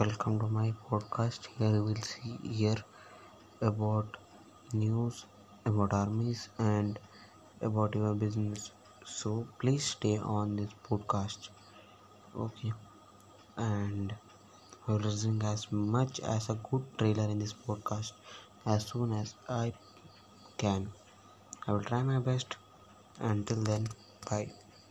welcome to my podcast. Here you will see here about news about armies and about your business. So please stay on this podcast. Okay. And you're listening as much as a good trailer in this podcast as soon as i can. I will try my best. Until then bye.